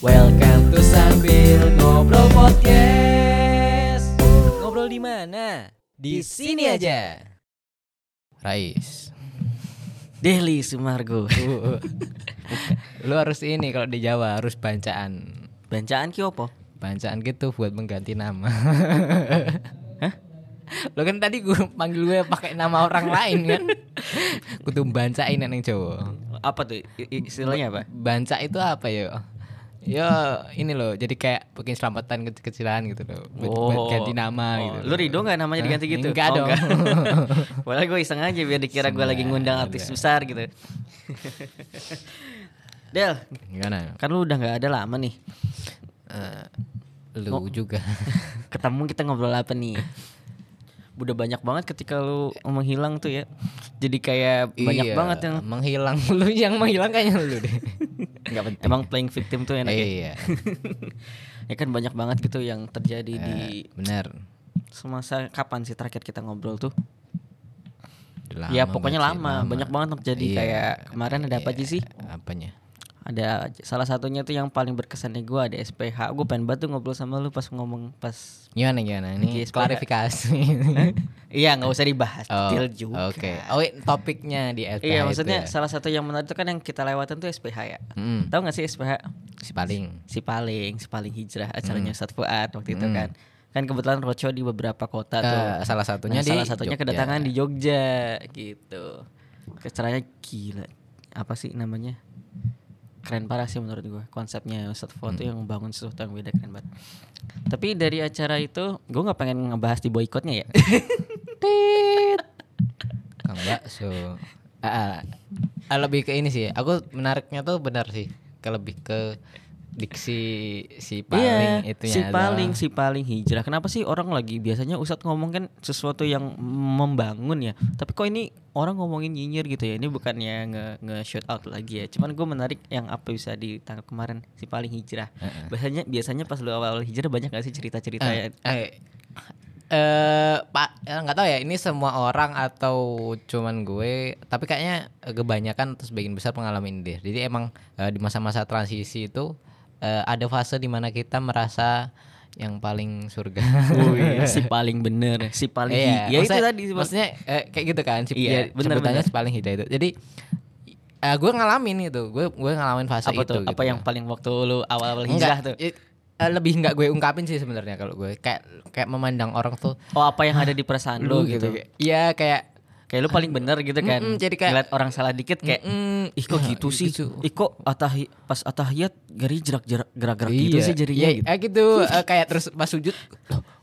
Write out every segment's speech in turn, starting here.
Welcome to Sambil Ngobrol Podcast. Ngobrol di mana? Di sini aja. Rais. Deli Sumargo. Lu harus ini kalau di Jawa harus bancaan. Bancaan ki opo? Bancaan gitu buat mengganti nama. Hah? Lo kan tadi gue panggil gue pakai nama orang lain kan. Kudu bancain yang Jawa. Apa tuh istilahnya apa? Banca itu apa ya? Ya ini loh, jadi kayak bikin selamatan kecil-kecilan gitu loh. Buat, buat ganti nama Oh, gitu. Lu Rido gak namanya diganti gitu? Enggak Oh, dong. Padahal gue iseng aja biar dikira gue lagi ngundang artis besar gitu. Del, Gimana? kan lu udah nggak ada lama nih. Eh, lu juga. Ketemu kita ngobrol apa nih? Udah banyak banget ketika lu menghilang tuh ya. Jadi kayak banyak Iya, banget yang menghilang lu yang menghilang kayaknya lu deh. Enggak penting. emang playing victim tuh enak ya. Iya. ya kan banyak banget gitu yang terjadi di Eh, benar. semasa kapan sih terakhir kita ngobrol tuh? Udah ya pokoknya lama, banyak banget terjadi Iya, kayak kemarin ada apa aja iya, sih? Apanya? Ada salah satunya tuh yang paling berkesan di gue ada SPH. Gue pengen banget tuh ngobrol sama lu pas ngomong pas Gimana gimana? Ini SPH. klarifikasi. Iya nggak usah dibahas Oh, detail juga. Oke. Oh, wait, topiknya di SPH Iya itu maksudnya ya? salah satu yang menarik itu kan yang kita lewatan tuh SPH ya. Mm, Tahu nggak sih SPH? si paling. Si paling, si paling hijrah acaranya Ustadz Fuad waktu itu Hmm. kan. Kan kebetulan roadshow di beberapa kota tuh. Eh, salah satunya Nah, di salah satunya Jogja. kedatangan di Jogja gitu. Acaranya gila. Apa sih namanya? Keren parah sih menurut gue konsepnya Ustadz Fuad Hmm. yang membangun sesuatu yang beda keren banget. Tapi dari acara itu gue nggak pengen ngebahas di boykotnya ya. Kang bakso. Ah, ah. Ah, lebih ke ini sih. Aku menariknya tuh benar sih. Ke lebih ke diksi si paling Iya, itunya si doang. paling si paling hijrah. Kenapa sih orang lagi biasanya Ustadz ngomong kan sesuatu yang membangun ya. Tapi kok ini orang ngomongin nyinyir gitu ya. Ini bukannya nge, nge shout out lagi ya. Cuman gue menarik yang apa bisa ditangkap kemarin si paling hijrah. Heeh. Biasanya biasanya pas lu awal-awal hijrah banyak gak sih cerita-cerita ya? Eh, eh pak eh, nggak tahu ya ini semua orang atau cuman gue tapi kayaknya kebanyakan atau sebagian besar pengalaman deh jadi emang eh, di masa-masa transisi itu eh, ada fase di mana kita merasa yang paling surga Wih, si paling bener, si paling Iya, hi- ya itu tadi si- maksudnya eh, kayak gitu kan si, Iya, ya, bener, sebutannya bener. si paling hijau itu jadi eh, gue ngalamin itu gue gue ngalamin fase apa itu tuh? gitu apa yang paling waktu lu awal-awal Enggak, hijrah tuh? i- eh, lebih nggak gue ungkapin sih sebenarnya kalau gue kayak kayak memandang orang tuh Oh apa yang ada di perasaan lu gitu? Iya kayak Kayak lu paling bener gitu kan. Mm-mm, jadi kayak- Ngeliat orang salah dikit kayak Mm-mm, ih kok gitu sih. gitu. Ih kok atahi, pas atahiyat gari jerak jerak gerak-gerak gitu Iya, sih jadinya iya, gitu. eh, gitu eh, kayak terus pas sujud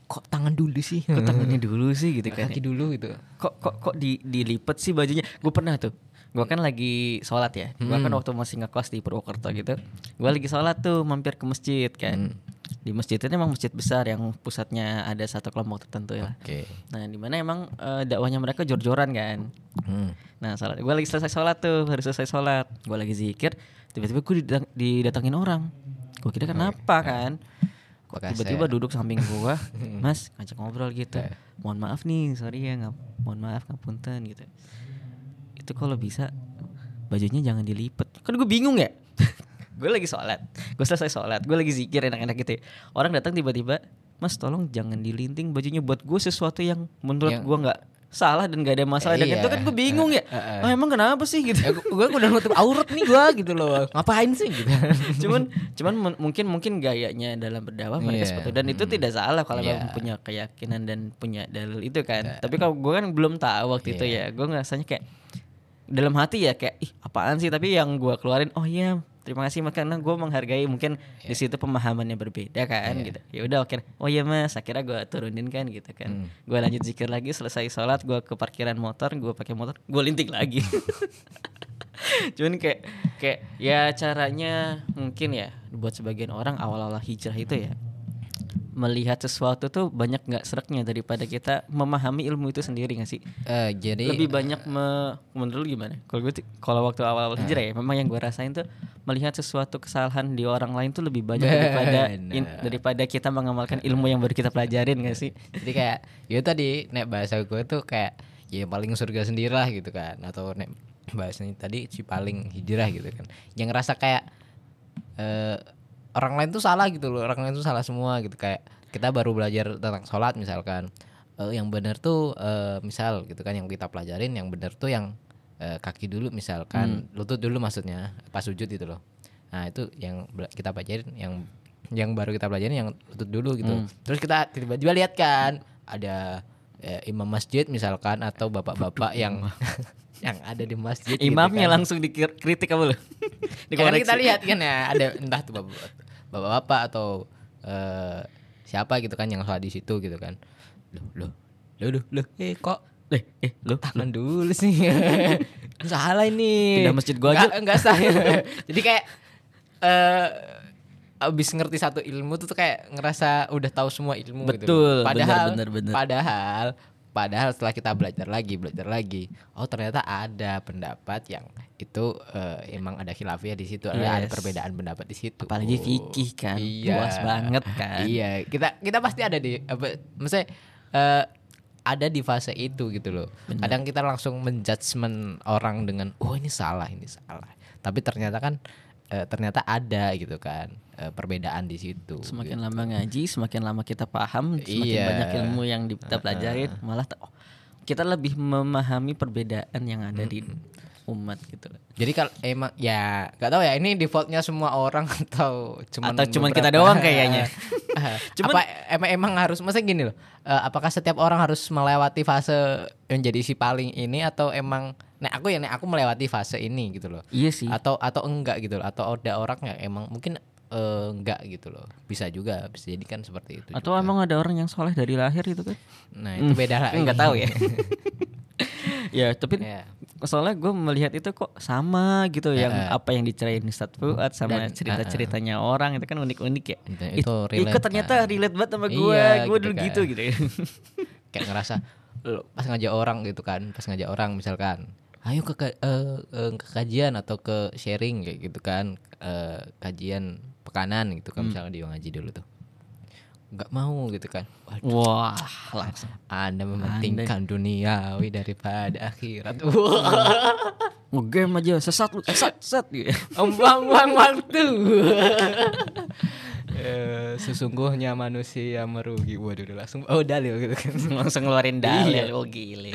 kok tangan dulu sih Kok tangannya dulu sih gitu kan. kaki dulu gitu Kok kok kok di dilipet sih bajunya. Gue pernah tuh. Gue kan lagi sholat ya. Gue kan waktu masih ngekos di Purwokerto gitu. Gue lagi sholat tuh mampir ke masjid kan. Di masjid itu emang masjid besar yang pusatnya ada satu kelompok tertentu ya. oke Nah di mana emang eh, dakwahnya mereka jor-joran kan. Hmm. Nah, salat. Gue lagi selesai sholat tuh, baru selesai sholat. Gue lagi zikir, tiba-tiba gue didang- didatangin orang. Gue kira kenapa kan? Kok Bekasnya. tiba-tiba duduk samping gue, Mas, ngajak ngobrol gitu. Mohon maaf nih, sorry ya, nggak, mohon maaf ngapunten gitu. Itu kalau bisa bajunya jangan dilipet. Kan gue bingung ya. gue lagi sholat, gue selesai sholat, gue lagi zikir enak-enak gitu. ya. Orang datang tiba-tiba, Mas tolong jangan dilinting bajunya buat gue sesuatu yang menurut Yang- gue nggak salah dan gak ada masalah. Dan Iya. itu kan gue bingung ya. Eh, eh. Ah, emang kenapa sih gitu? Eh, gue udah nutup aurat nih gue gitu loh ngapain sih gitu cuman cuman mun- mungkin mungkin gayanya dalam berdakwah mereka Iya. seperti itu. dan itu tidak salah kalau Iya. memang punya keyakinan dan punya dalil itu kan. Tapi kalau gue kan belum tahu waktu itu Iya. ya. Gue ngerasanya kayak dalam hati ya kayak ih apaan sih tapi yang gue keluarin oh iya terima kasih mas karena gue menghargai mungkin di situ pemahamannya berbeda kan Iya. gitu. Ya udah oke. Oh iya mas akhirnya gue turunin kan gitu kan. Hmm. gue lanjut zikir lagi selesai sholat gue ke parkiran motor gue pakai motor gue linting lagi. Cuman kayak kayak ya caranya mungkin ya buat sebagian orang awal-awal hijrah itu ya melihat sesuatu tuh banyak nggak sereknya daripada kita memahami ilmu itu sendiri nggak sih? Eh, jadi lebih banyak me, menurut lu gimana? Kalau gue kalau waktu awal-awal hijrah ya memang yang gue rasain tuh melihat sesuatu kesalahan di orang lain tuh lebih banyak daripada in- Benar. daripada kita mengamalkan ilmu yang baru kita pelajarin gak sih? Jadi kayak ya tadi nek bahasa gue tuh kayak ya paling surga sendiri lah gitu kan atau nek bahasanya tadi si paling hijrah gitu kan. Yang ngerasa kayak eh orang lain tuh salah gitu loh orang lain tuh salah semua gitu. Kayak kita baru belajar tentang sholat misalkan Eh, yang benar tuh eh, misal gitu kan yang kita pelajarin yang benar tuh yang eh, kaki dulu misalkan lutut dulu maksudnya pas sujud itu loh. Nah itu yang kita pelajarin yang yang baru kita pelajarin yang lutut dulu gitu. Terus kita tiba-tiba lihat kan ada eh, imam masjid misalkan atau bapak-bapak yang yang ada di masjid gitu Imamnya kan. langsung dikritik apa lu? Ya kan kita lihat kan ya ada entah tuh bapak- bapak-bapak atau eh, siapa gitu kan yang sholat di situ gitu kan. Loh, loh, loh, loh, loh, eh kok Eh, eh, lu tangan dulu sih. Salah ini. Pindah masjid gua aja. Enggak, enggak sah. Jadi kayak eh abis ngerti satu ilmu tuh, tuh kayak ngerasa udah tahu semua ilmu gitu. Betul, loh. Padahal benar, benar, benar. padahal padahal setelah kita belajar lagi, belajar lagi, oh ternyata ada pendapat yang itu eh, emang ada khilafiyah di situ, ada- ada Yes. perbedaan pendapat di situ. Apalagi fikih kan, Iya. luas banget kan. Iya, kita kita pasti ada di apa maksudnya eh, ada di fase itu gitu loh. Kadang kita langsung menjudgment orang dengan oh ini salah, ini salah. Tapi ternyata kan eh, ternyata ada gitu kan eh, perbedaan di situ. Semakin lama ngaji, semakin lama kita paham, semakin Iya. banyak ilmu yang kita pelajarin, malah ta- oh, kita lebih memahami perbedaan yang ada di umat gitu. Jadi kalau emang ya nggak tahu ya ini defaultnya semua orang atau cuman Atau cuman kita doang kayaknya. cuman apa emang emang harus masa gini loh. eh, apakah setiap orang harus melewati fase yang jadi si paling ini atau emang nek aku ya nek aku melewati fase ini gitu loh. Iya sih. Atau atau enggak gitu loh. Atau ada orang yang emang mungkin eh, enggak gitu loh. Bisa juga bisa jadi kan seperti itu. Atau juga. emang ada orang yang soleh dari lahir itu kan? nah itu beda lagi. Enggak tahu ya. ya, tapi Ya. soalnya gue melihat itu kok sama gitu yang Eh, eh. apa yang diceritain Ustadz Fuad sama Dan, cerita-ceritanya orang itu kan unik-unik ya. Itu- It- itu relate Ikut ternyata kan. relate banget sama gue, Iya, gue gitu dulu kan. gitu gitu. kayak ngerasa pas ngajak orang gitu kan pas ngajak orang misalkan ayo ke eh, eh, ke kajian atau ke sharing kayak gitu kan eh, kajian pekanan gitu kan misalnya dia ngaji dulu tuh nggak mau gitu kan Waduh, Wah, langsung. anda mementingkan duniawi daripada akhirat wah Ngegame aja sesat lu, sesat, sesat gitu. buang-buang waktu Eh, sesungguhnya manusia merugi waduh langsung oh dalil gitu kan langsung ngeluarin dalil. Iya. Oh gile.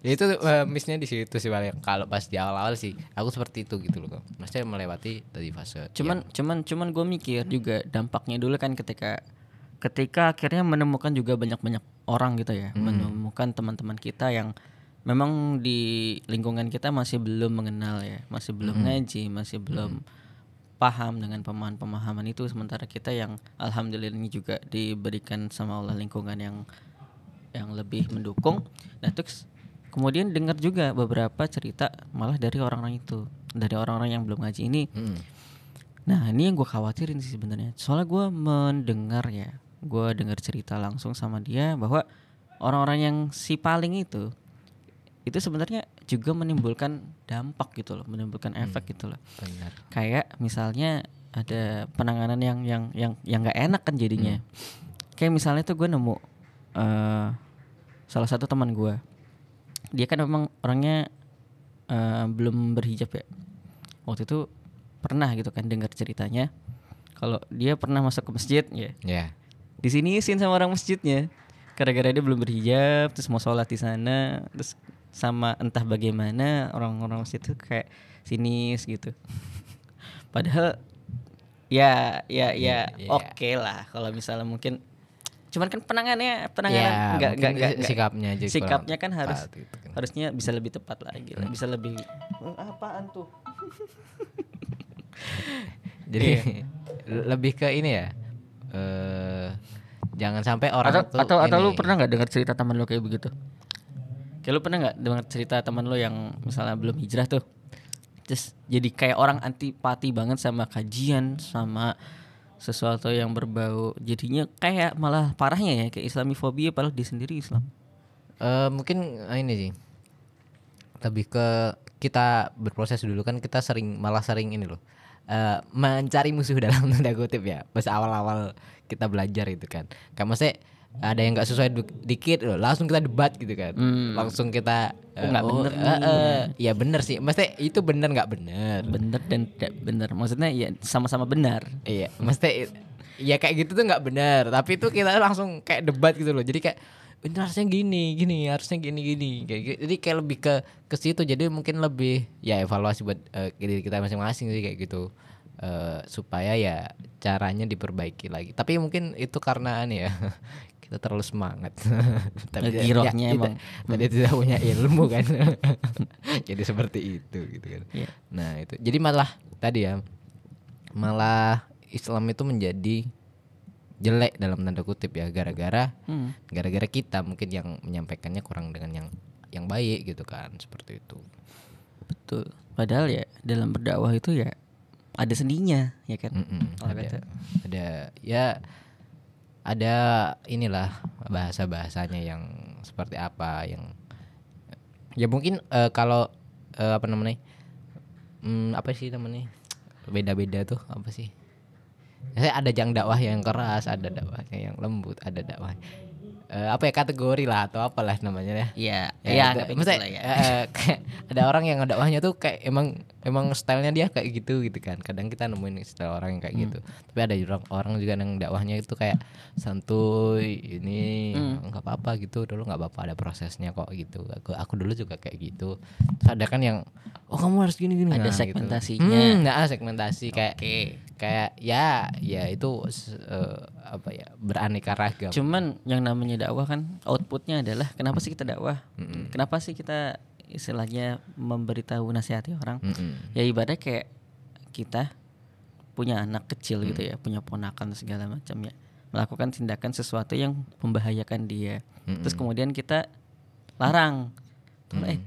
Ya itu eh, missnya di situ sih paling kalau pas di awal-awal sih aku seperti itu gitu loh maksudnya melewati tadi fase Cuman cuman cuman gue mikir juga dampaknya dulu kan ketika ketika akhirnya menemukan juga banyak-banyak orang gitu ya, menemukan teman-teman kita yang memang di lingkungan kita masih belum mengenal ya, masih belum ngaji, masih belum paham dengan pemahaman-pemahaman itu. Sementara kita yang alhamdulillah ini juga diberikan sama Allah lingkungan yang yang lebih mendukung. Nah, terus kemudian dengar juga beberapa cerita malah dari orang-orang itu, dari orang-orang yang belum ngaji ini. Hmm. Nah, ini yang gue khawatirin sih sebenarnya. Soalnya gue mendengar ya, gue dengar cerita langsung sama dia bahwa orang-orang yang si paling itu itu sebenarnya juga menimbulkan dampak gitu loh, menimbulkan efek gitu loh. benar Kayak misalnya ada penanganan yang yang yang yang nggak enak kan jadinya. Kayak misalnya tuh gue nemu eh salah satu teman gue, dia kan memang orangnya eh, belum berhijab ya. Waktu itu pernah gitu kan dengar ceritanya. Kalau dia pernah masuk ke masjid ya. Ya. Di sini isin sama orang masjidnya. Gara-gara dia belum berhijab terus mau sholat di sana terus sama entah bagaimana orang-orang masjid itu kayak sinis gitu. Padahal ya ya ya Iya. oke lah kalau misalnya mungkin cuman kan penanganannya penanganan Ya, enggak mungkin enggak enggak enggak. sikapnya aja sikapnya kan harus gitu kan. harusnya bisa lebih tepat lagi lah, bisa lebih Hmm, apaan tuh jadi Iya. lebih ke ini ya eh jangan sampai orang atau tuh atau atau lu ini. pernah nggak dengar cerita teman lu kayak begitu kayak lu pernah nggak dengar cerita teman lu yang misalnya belum hijrah tuh terus jadi kayak orang antipati banget sama kajian sama sesuatu yang berbau jadinya kayak malah parahnya ya kayak islamifobia padahal dia sendiri Islam. Eh, mungkin eh, ini sih. Lebih ke kita berproses dulu kan kita sering malah sering ini loh. Eh, mencari musuh dalam tanda kutip ya. Pas awal-awal kita belajar itu kan. Kayak maksudnya ada yang nggak sesuai du- dikit loh, langsung kita debat gitu kan. Hmm. Langsung kita Oh, nggak bener eh, nih. eh, ya bener sih. Maksudnya itu bener nggak bener. bener dan tidak benar maksudnya ya sama-sama benar Iya, mesti ya kayak gitu tuh nggak benar. Tapi itu kita langsung kayak debat gitu loh. Jadi kayak ini harusnya gini, gini, harusnya gini, gini. Kayak gitu. Jadi kayak lebih ke ke situ. Jadi mungkin lebih ya evaluasi buat diri kita masing-masing sih kayak gitu. Eh, supaya ya caranya diperbaiki lagi. Tapi mungkin itu karena ini ya kita terlalu semangat. Lagi ya- rocknya ya, emang. tadi tidak punya ilmu kan. Jadi seperti itu gitu kan. Iya. Nah, itu. Jadi malah tadi ya malah Islam itu menjadi jelek dalam tanda kutip ya gara-gara Hmm. gara-gara kita mungkin yang menyampaikannya kurang dengan yang yang baik gitu kan seperti itu. betul padahal ya dalam berdakwah itu ya ada sendinya ya kan ada ada ya ada inilah bahasa bahasanya yang seperti apa yang ya mungkin eh, kalau eh, apa namanya hmm, apa sih namanya beda-beda tuh apa sih? Saya ada yang dakwah yang keras ada dakwahnya yang lembut ada dakwah eh, apa ya kategori lah atau apalah namanya ya Iya, Ya, ya, itu- anggap maksudnya, gitu lah ya. kayak ada orang yang dakwahnya tuh kayak emang emang stylenya dia kayak gitu gitu kan. Kadang kita nemuin style orang yang kayak Hmm. gitu. Tapi ada orang orang juga yang dakwahnya itu kayak santuy ini Hmm. nggak apa-apa gitu dulu nggak apa-apa ada prosesnya kok gitu. Aku, aku dulu juga kayak gitu. Terus ada kan yang oh kamu harus gini gini. Ada Nah, gitu. segmentasinya. Hmm, nah segmentasi kayak kayak ya ya itu eh, apa ya beraneka ragam. Cuman yang namanya dakwah kan outputnya adalah kenapa sih kita dakwah? Kenapa sih kita istilahnya memberitahu nasihati orang? Mm-mm. Ya ibadah kayak kita punya anak kecil gitu ya, punya ponakan segala macam ya, melakukan tindakan sesuatu yang membahayakan dia. Terus kemudian kita larang, Tuh, eh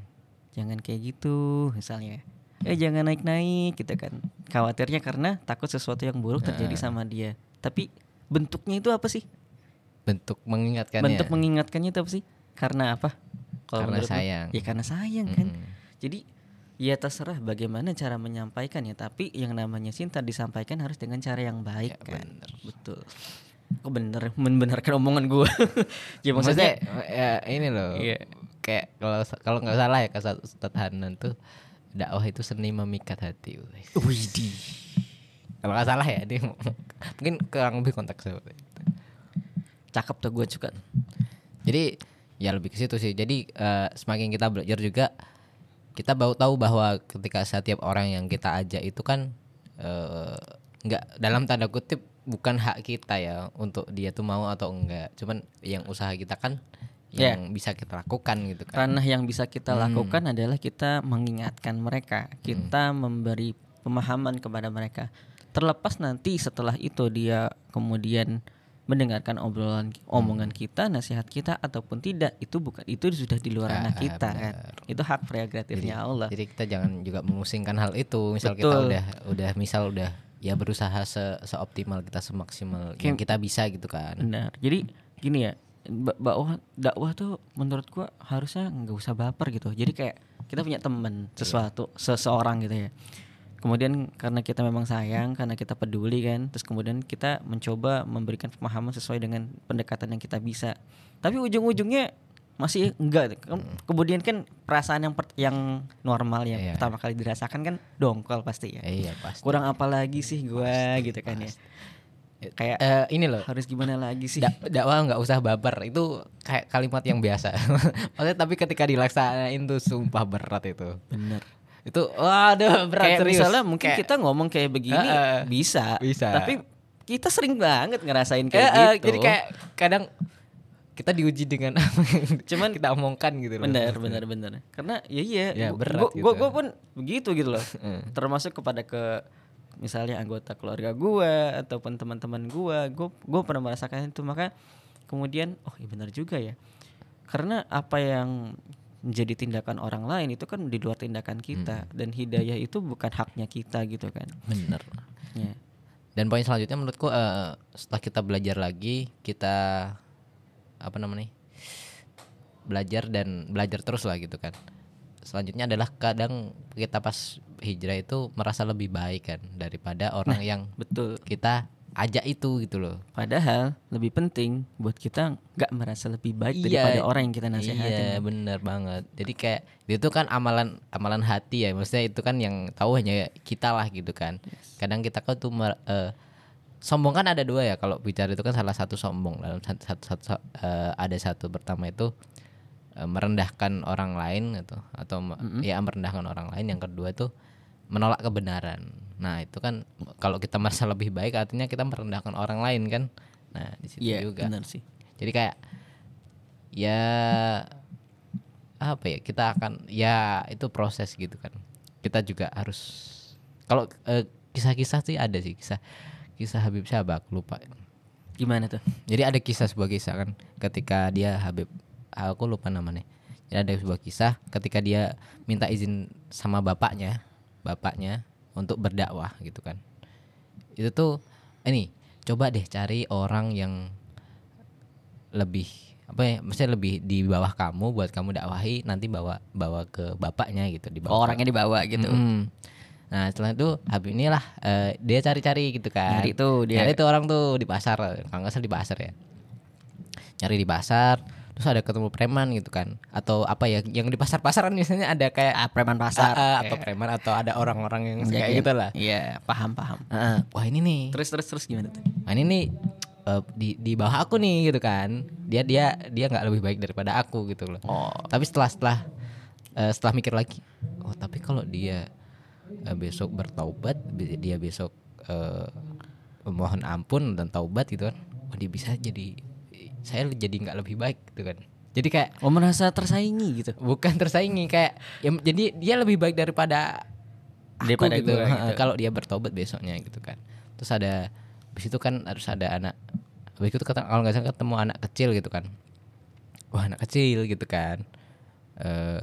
jangan kayak gitu misalnya. Eh jangan naik-naik gitu kan. Khawatirnya karena takut sesuatu yang buruk terjadi sama dia. Tapi bentuknya itu apa sih? Bentuk mengingatkannya. Bentuk mengingatkannya itu apa sih? Karena apa? Kalau Karena menurut lu? sayang. Ya karena sayang kan. Mm-mm. Jadi ya terserah bagaimana cara menyampaikannya, tapi yang namanya cinta disampaikan harus dengan cara yang baik Ya, kan. bener. Betul. Kok bener membenarkan omongan gua. ya maksudnya maksudnya ya ini loh Iya. kayak kalau kalau nggak salah ya kata Ustadz Hanan tuh dakwah itu seni memikat hati Wih. Widih. kalau nggak salah ya dia mungkin kurang lebih konteksnya seperti itu. Cakep tuh gua suka. jadi ya lebih ke situ sih jadi eh, semakin kita belajar juga kita baru tahu bahwa ketika setiap orang yang kita ajak itu kan eh, nggak dalam tanda kutip bukan hak kita ya untuk dia tuh mau atau enggak cuman yang usaha kita kan Ya. yang bisa kita lakukan gitu kan Ranah yang bisa kita Hmm. lakukan adalah kita mengingatkan mereka, kita memberi pemahaman kepada mereka. Terlepas nanti setelah itu dia kemudian mendengarkan obrolan omongan kita, nasihat kita ataupun tidak, itu bukan itu sudah di luar ranah Ah, kita kan. Itu hak prerogatifnya Allah. Jadi kita jangan juga memusingkan hal itu. Misal kita Betul. udah udah misal udah ya berusaha se seoptimal kita semaksimal yang kita bisa gitu kan. Benar. Jadi gini ya, dakwah dakwah tuh menurut gua harusnya nggak usah baper gitu. Jadi kayak kita punya teman sesuatu seseorang gitu ya. Kemudian karena kita memang sayang, karena kita peduli kan, terus kemudian kita mencoba memberikan pemahaman sesuai dengan pendekatan yang kita bisa. Tapi ujung-ujungnya masih enggak. Ke- Kemudian kan perasaan yang per- yang normal yang Iya. pertama kali dirasakan kan dongkol pasti ya. Iya pasti. Kurang apa lagi sih gua gitu kan ya. Kayak Eh, ini loh. harus gimana lagi sih? dak- dakwah nggak usah baper itu kayak kalimat yang biasa. Maksudnya tapi ketika dilaksanain tuh sumpah berat itu. Bener. Itu waduh berat kayak serius. misalnya mungkin Kayak- kita ngomong kayak begini Heeh. bisa, Bisa. Tapi kita sering banget ngerasain kayak eh, gitu. Jadi kayak kadang kita diuji dengan apa yang Cuman kita omongkan gitu loh. bener bener bener. Karena ya iya, Ya, gua- berat gua, gitu. gua, gua pun begitu gitu loh. Termasuk kepada ke misalnya anggota keluarga gua ataupun teman-teman gua, gua gua pernah merasakan itu maka kemudian oh iya benar juga ya. Karena apa yang menjadi tindakan orang lain itu kan di luar tindakan kita dan hidayah itu bukan haknya kita gitu kan. Bener. Ya. Dan poin selanjutnya menurutku eh, setelah kita belajar lagi, kita apa namanya? belajar dan belajar terus lah gitu kan. Selanjutnya adalah kadang kita pas hijrah itu merasa lebih baik kan daripada orang yang Betul. kita ajak itu gitu loh. Padahal lebih penting buat kita nggak merasa lebih baik daripada orang yang kita nasihatin. Iya, bener banget. Jadi kayak itu kan amalan amalan hati ya. Maksudnya itu kan yang tahu hanya kita lah gitu kan. Kadang kita kan tuh eh, sombong kan ada dua ya. Kalau bicara itu kan salah satu sombong dalam satu, satu, satu- eh, ada satu pertama itu eh, merendahkan orang lain gitu atau me- ya merendahkan orang lain. Yang kedua itu menolak kebenaran. Nah, itu kan kalau kita merasa lebih baik artinya kita merendahkan orang lain kan. Nah, di situ Iya, juga. benar sih. Jadi kayak ya apa ya kita akan ya itu proses gitu kan. Kita juga harus kalau eh, kisah-kisah sih ada sih kisah kisah Habib siapa aku lupa. Gimana tuh? Jadi ada kisah sebuah kisah kan ketika dia Habib aku lupa namanya. Jadi ada sebuah kisah ketika dia minta izin sama bapaknya, bapaknya untuk berdakwah gitu kan. Itu tuh ini coba deh cari orang yang lebih apa ya maksudnya lebih di bawah kamu buat kamu dakwahi nanti bawa bawa ke bapaknya gitu di Oh, bawah orangnya dibawa gitu. Mm. Nah setelah itu Habib inilah eh, dia cari-cari gitu kan. Nyari tuh dia. Nyari tuh orang tuh di pasar, kalau nggak salah di pasar ya. Nyari di pasar, terus ada ketemu preman gitu kan, atau apa ya yang di pasar-pasaran misalnya ada kayak Ah, preman pasar. Ah, atau preman atau ada orang-orang yang kayak Iya, gitu lah. Iya, paham paham. Ah, ah. wah ini nih, Terus terus terus gimana tuh? wah ini nih eh, di di bawah aku nih gitu kan. Dia dia dia nggak lebih baik daripada aku gitu loh. Oh, Tapi setelah setelah eh, setelah mikir lagi, oh tapi kalau dia eh, besok bertaubat, dia besok eh, mohon ampun dan taubat gitu kan, oh dia bisa jadi saya jadi nggak lebih baik gitu kan. Jadi kayak oh merasa tersaingi gitu. bukan tersaingi kayak ya, jadi dia lebih baik daripada aku Daripada gitu. Ha, gitu. Kalau dia bertobat besoknya gitu kan. Terus ada habis itu kan harus ada anak habis itu kata kalau nggak salah ketemu anak kecil gitu kan. Wah, anak kecil gitu kan. Eh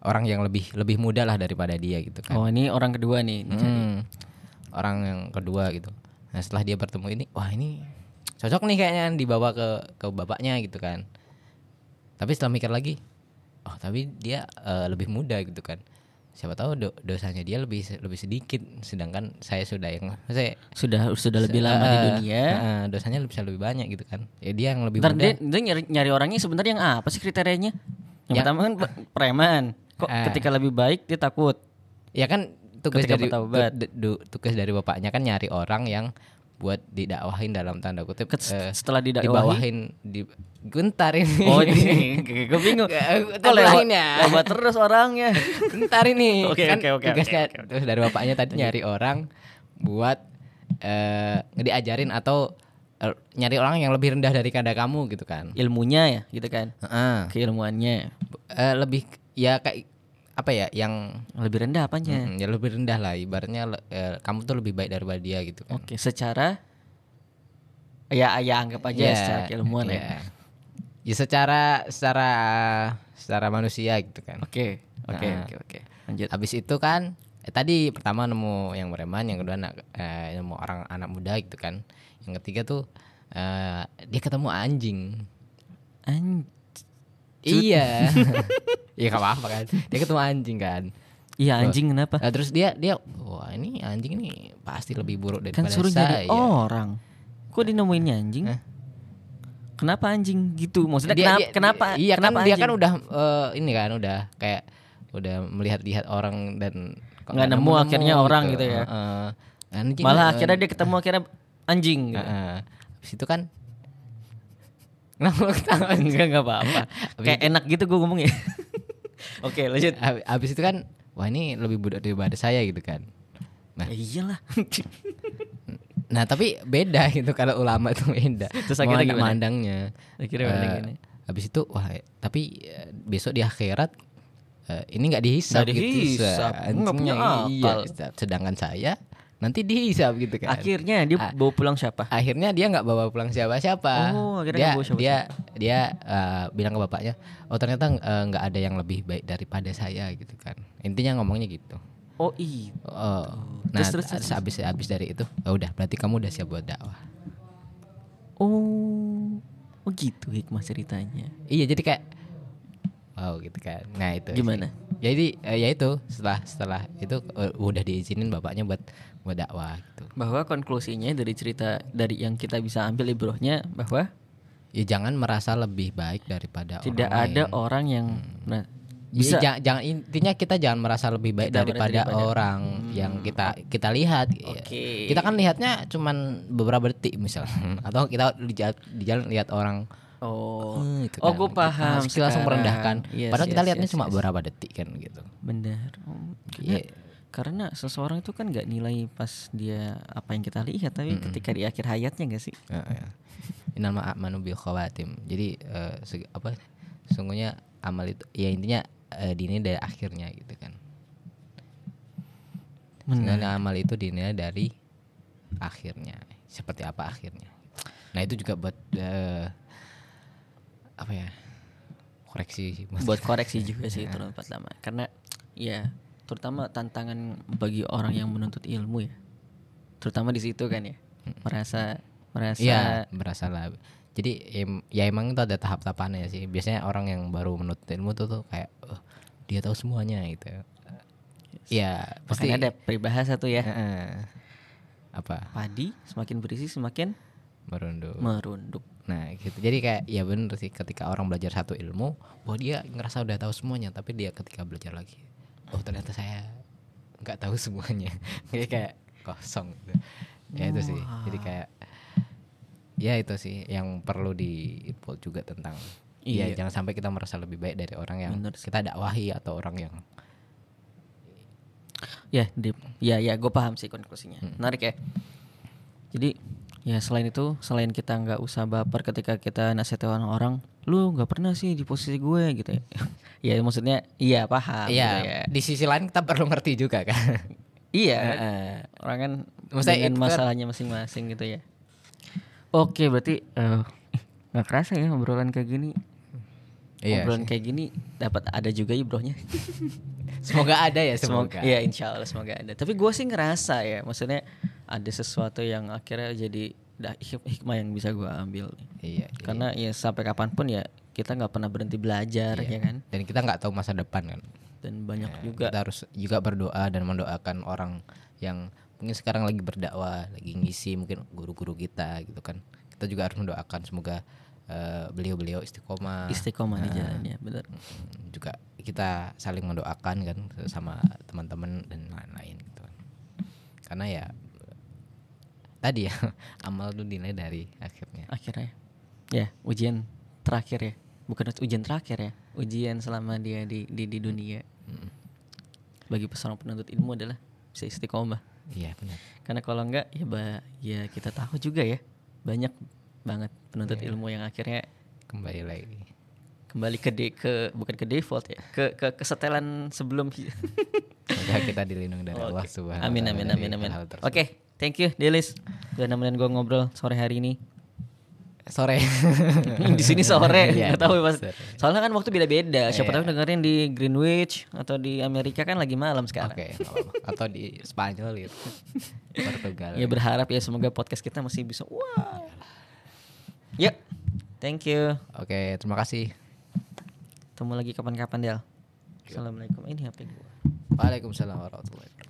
orang yang lebih lebih muda lah daripada dia gitu kan. Oh, ini orang kedua nih. Hmm, orang yang kedua gitu. Nah setelah dia bertemu ini, wah ini cocok nih kayaknya dibawa ke ke bapaknya gitu kan. Tapi setelah mikir lagi, oh tapi dia eh, lebih muda gitu kan. Siapa tahu do- dosanya dia lebih lebih sedikit, sedangkan saya sudah yang saya Sudah sudah lebih lama di dunia. eh, dosanya bisa lebih banyak gitu kan. Ya dia yang lebih Ntar muda. dia, dia nyari, nyari orangnya sebenarnya yang apa sih kriterianya? Yang Ya. pertama kan preman. Kok Ah. ketika lebih baik dia takut? Ya kan tugas Ketika dari bertaubat. tu- du- tugas dari bapaknya kan nyari orang yang buat didakwahin dalam tanda kutip Ket- eh, setelah didakwahi? dibawahin di gentar ini. Oh ini, gue bingung. Kok Kok lewat, ya? lewat terus orangnya. Bentar ini. Oke, kan oke, oke, tugasnya terus dari bapaknya tadi nyari orang buat eh diajarin atau eh, nyari orang yang lebih rendah dari kada kamu gitu kan. Ilmunya ya, gitu kan? Heeh. Keilmuannya Eh, lebih ya kayak apa ya yang lebih rendah apanya? mm, ya lebih rendah lah ibaratnya le- eh, kamu tuh lebih baik daripada dia gitu kan. Oke, secara ya ya anggap aja Ya, secara keilmuan ya. ya. Ya secara secara secara manusia gitu kan. Oke, oke, Nah. oke, oke. Lanjut. Habis itu kan eh, tadi pertama nemu yang preman, yang kedua anak eh, nemu orang anak muda gitu kan. Yang ketiga tuh eh, dia ketemu anjing. An Iya. Iya gak apa-apa kan. Dia ketemu anjing kan. Iya anjing kenapa? Nah, terus dia dia wah ini anjing ini pasti lebih buruk Kan daripada suruh saya. nyari orang. Kok nemuin anjing? Hah? Kenapa anjing gitu? Maksudnya Dia- kenapa dia- kenapa Iya kenapa kan dia kan udah eh, ini kan udah kayak udah melihat-lihat orang dan Nggak nemu akhirnya orang gitu ya. Heeh. Anjing, Malah eh, akhirnya dia ketemu akhirnya anjing gitu. Heeh. Habis itu kan Lu ketawa? Enggak enggak apa-apa. Kayak enak gitu gue ngomongnya. Oke, lanjut. Habis itu kan wah ini lebih budak daripada saya gitu kan. Nah. Ya iyalah. Nah, tapi beda gitu kalau ulama itu beda. Terus akhirnya gimana? mandangnya. Akhirnya mandangnya. Habis itu wah tapi eh, besok di akhirat eh, ini nggak dihisap, Nggak gitu. dihisap. Nggak punya iya, akal. sedangkan saya nanti dihisap gitu kan. Akhirnya dia Ah. bawa pulang siapa? akhirnya dia nggak bawa pulang siapa-siapa. Oh, akhirnya dia bawa siapa-siapa. dia dia eh, bilang ke bapaknya, oh ternyata eh, nggak ada yang lebih baik daripada saya gitu kan. Intinya ngomongnya gitu. Oh iya. Oh, nah Terus, terus, terus, habis habis dari itu, oh, udah berarti kamu udah siap buat dakwah. Oh. Oh gitu hikmah ceritanya. Iya jadi kayak wow gitu kan. Nah itu Gimana? sih. Jadi eh, ya itu setelah setelah itu udah diizinin bapaknya buat berdakwah gitu. Bahwa konklusinya dari cerita dari yang kita bisa ambil ibrohnya bahwa Ya jangan merasa lebih baik daripada tidak orang ada lain. orang yang nah, Bisa. bisa jangan, jangan intinya kita jangan merasa lebih baik Kita daripada, daripada- Hmm. orang yang kita kita lihat. Ya. Oke. Kita kan lihatnya cuman beberapa detik misalnya atau kita di jalan, di jalan lihat orang oh "Eh," gitu oh kan. gue paham Kita langsung merendahkan. Yes, Padahal kita yes, lihatnya yes, cuma yes. beberapa detik kan gitu. benar Oh, Iya. Karena seseorang itu kan nggak nilai pas dia apa yang kita lihat tapi ketika di akhir hayatnya gak sih Inal ma'amanu bil khawatim. Jadi seg- apa sungguhnya amal itu ya intinya eh, dinilai dari akhirnya gitu kan. Sehingga amal itu dinilai dari akhirnya. Seperti apa akhirnya. Nah, itu juga buat eh, apa ya? koreksi sih. Buat koreksi juga sih turun 45 karena ya terutama tantangan bagi orang yang menuntut ilmu ya terutama di situ kan ya merasa merasa Iya, berasa lah. Jadi ya emang itu ada tahap-tahapannya sih. Biasanya orang yang baru menuntut ilmu tuh tuh kayak "Oh, dia tahu semuanya gitu. Iya, pasti makanya ada peribahasa tuh ya Heeh. apa padi semakin berisi semakin merunduk. merunduk Nah, gitu. Jadi kayak ya bener sih ketika orang belajar satu ilmu, bahwa dia ngerasa udah tahu semuanya, tapi dia ketika belajar lagi, oh ternyata saya nggak tahu semuanya. kayak kayak kosong gitu. Ya itu sih. Jadi kayak ya itu sih yang perlu di input juga tentang Iya, Iya. jangan sampai kita merasa lebih baik dari orang yang Bener kita dakwahi atau orang yang ya di, ya ya gue paham sih konklusinya menarik ya jadi ya selain itu selain kita nggak usah baper ketika kita nasihatin orang lu nggak pernah sih di posisi gue gitu ya ya maksudnya iya paham Iya, gitu ya. di sisi lain kita perlu ngerti juga kan. Iya, Heeh. orang kan Maksudnya dengan kan- masalahnya masing-masing gitu ya. Oke, berarti eh, nggak kerasa ya obrolan kayak gini. Iya. obrolan kayak gini dapat ada juga ibrohnya. Semoga ada ya semoga. semoga. Iya, insya Allah semoga ada. Tapi gue sih ngerasa ya, maksudnya ada sesuatu yang akhirnya jadi dah hik- hikmah yang bisa gue ambil. Iya. jadi- Karena ya sampai kapan pun ya kita nggak pernah berhenti belajar Iya. ya kan. Dan kita nggak tahu masa depan kan. Dan banyak Ya, juga kita harus juga berdoa dan mendoakan orang yang mungkin sekarang lagi berdakwah, lagi ngisi mungkin guru-guru kita gitu kan. Kita juga harus mendoakan semoga eh, beliau-beliau istiqomah. istiqomah di jalannya, benar. Mm, juga kita saling mendoakan kan sama teman-teman dan lain-lain gitu kan. Karena ya tadi ya amal tuh dinilai dari akhirnya. akhirnya ya ujian terakhir ya bukan ujian terakhir ya ujian selama dia di di, di dunia bagi seorang penuntut ilmu adalah bisa istiqomah Iya benar. karena kalau enggak ya ba, ya kita tahu juga ya banyak banget penuntut ilmu yang akhirnya Kembali lagi. kembali ke de, ke bukan ke default ya ke ke kesetelan sebelum Semoga kita dilindungi dari Allah Oke. Subhanahu amin amin amin amin oke tersebut. thank you Delis udah nemenin gue ngobrol sore hari ini Sore. di sini sore Iya, nggak tahu ya, pas sore. soalnya kan waktu beda-beda siapa Iya. tahu dengerin di Greenwich atau di Amerika kan lagi malam sekarang apa-apa. atau di Spanyol gitu. Portugal. ya berharap ya semoga podcast kita masih bisa wow ya thank you. Oke, terima kasih. ketemu lagi kapan-kapan Del. Assalamualaikum. Ini HP gua. Waalaikumsalam warahmatullahi wabarakatuh.